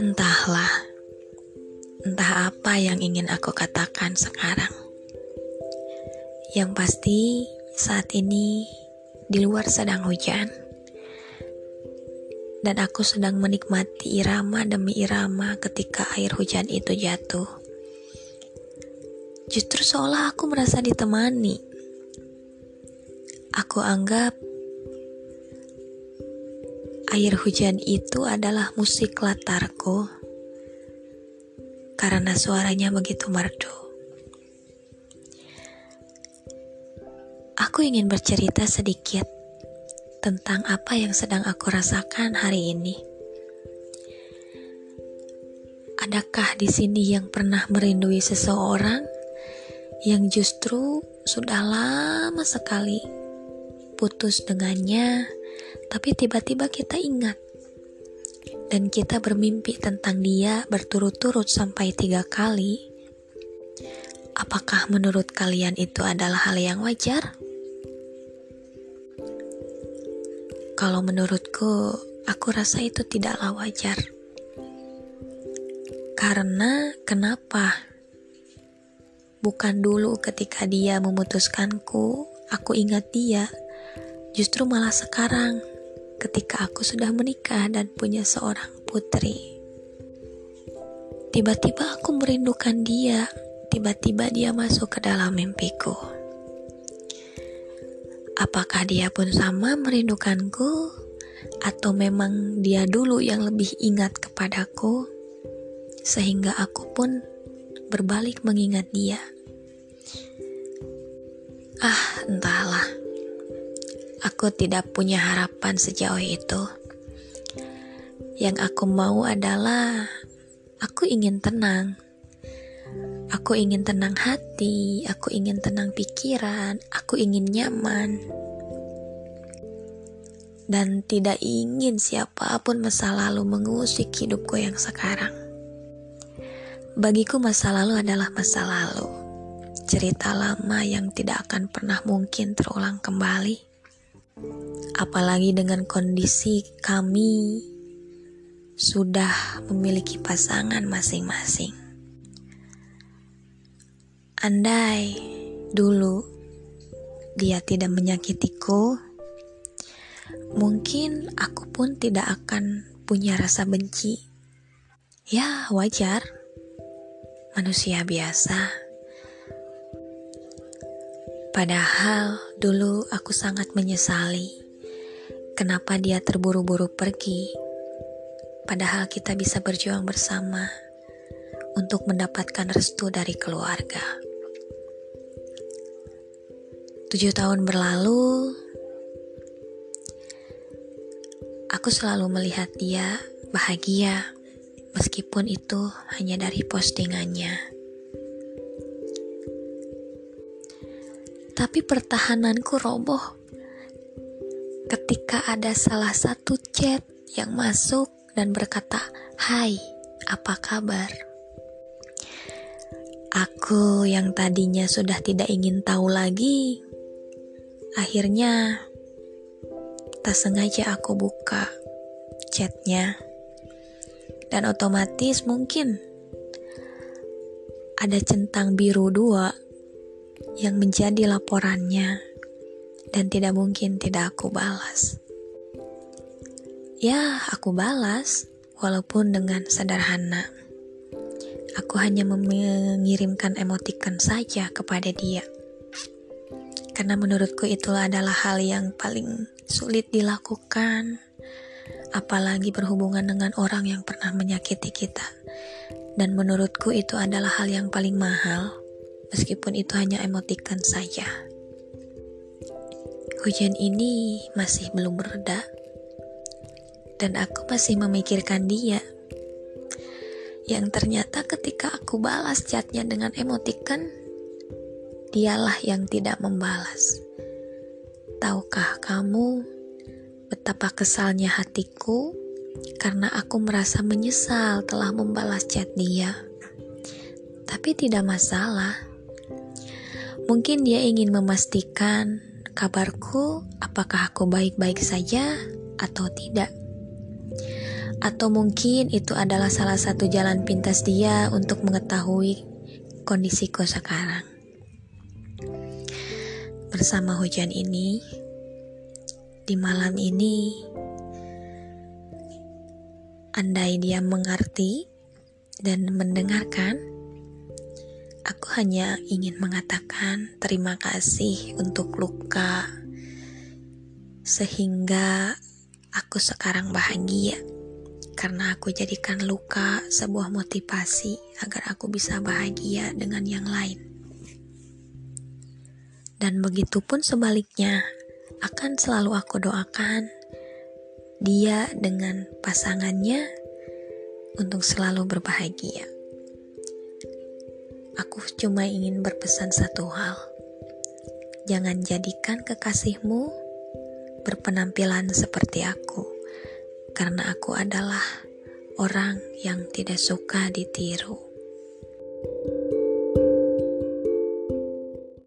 Entahlah, entah apa yang ingin aku katakan sekarang. Yang pasti, saat ini di luar sedang hujan, dan aku sedang menikmati irama demi irama ketika air hujan itu jatuh. Justru seolah aku merasa ditemani. Aku anggap Air hujan itu adalah musik latarku karena suaranya begitu merdu. Aku ingin bercerita sedikit tentang apa yang sedang aku rasakan hari ini. Adakah di sini yang pernah merindui seseorang yang justru sudah lama sekali putus dengannya? tapi tiba-tiba kita ingat dan kita bermimpi tentang dia berturut-turut sampai tiga kali, apakah menurut kalian itu adalah hal yang wajar? Kalau menurutku, aku rasa itu tidaklah wajar. Karena kenapa? Bukan dulu ketika dia memutuskanku, aku ingat dia. Justru malah sekarang ketika aku sudah menikah dan punya seorang putri. Tiba-tiba aku merindukan dia, tiba-tiba dia masuk ke dalam mimpiku. Apakah dia pun sama merindukanku, atau memang dia dulu yang lebih ingat kepadaku, sehingga aku pun berbalik mengingat dia? Ah, entahlah. Aku tidak punya harapan sejauh itu. Yang aku mau adalah aku ingin tenang. Aku ingin tenang hati, aku ingin tenang pikiran, aku ingin nyaman. Dan tidak ingin siapa pun masa lalu mengusik hidupku yang sekarang. Bagiku masa lalu adalah masa lalu. Cerita lama yang tidak akan pernah mungkin terulang kembali Apalagi dengan kondisi kami sudah memiliki pasangan masing-masing. Andai dulu dia tidak menyakitiku, mungkin aku pun tidak akan punya rasa benci. Ya, wajar. Manusia biasa. Padahal dulu aku sangat menyesali kenapa dia terburu-buru pergi. Padahal kita bisa berjuang bersama untuk mendapatkan restu dari keluarga. Tujuh tahun berlalu, aku selalu melihat dia bahagia, meskipun itu hanya dari postingannya. Tapi pertahananku roboh ketika ada salah satu chat yang masuk dan berkata, "Hai, apa kabar?" Aku yang tadinya sudah tidak ingin tahu lagi, akhirnya tak sengaja aku buka chatnya, dan otomatis mungkin ada centang biru dua yang menjadi laporannya dan tidak mungkin tidak aku balas. Ya, aku balas walaupun dengan sederhana. Aku hanya mengirimkan emoticon saja kepada dia. Karena menurutku itu adalah hal yang paling sulit dilakukan, apalagi berhubungan dengan orang yang pernah menyakiti kita. Dan menurutku itu adalah hal yang paling mahal meskipun itu hanya emotikan saja. Hujan ini masih belum bereda, dan aku masih memikirkan dia. Yang ternyata ketika aku balas chatnya dengan emotikan, dialah yang tidak membalas. Tahukah kamu betapa kesalnya hatiku karena aku merasa menyesal telah membalas chat dia? Tapi tidak masalah Mungkin dia ingin memastikan kabarku, apakah aku baik-baik saja atau tidak. Atau mungkin itu adalah salah satu jalan pintas dia untuk mengetahui kondisiku sekarang. Bersama hujan ini, di malam ini, andai dia mengerti dan mendengarkan, aku hanya ingin mengatakan terima kasih untuk luka, sehingga aku sekarang bahagia karena aku jadikan luka sebuah motivasi agar aku bisa bahagia dengan yang lain. Dan begitu pun sebaliknya, akan selalu aku doakan dia dengan pasangannya untuk selalu berbahagia. Aku cuma ingin berpesan satu hal. Jangan jadikan kekasihmu berpenampilan seperti aku, karena aku adalah orang yang tidak suka ditiru.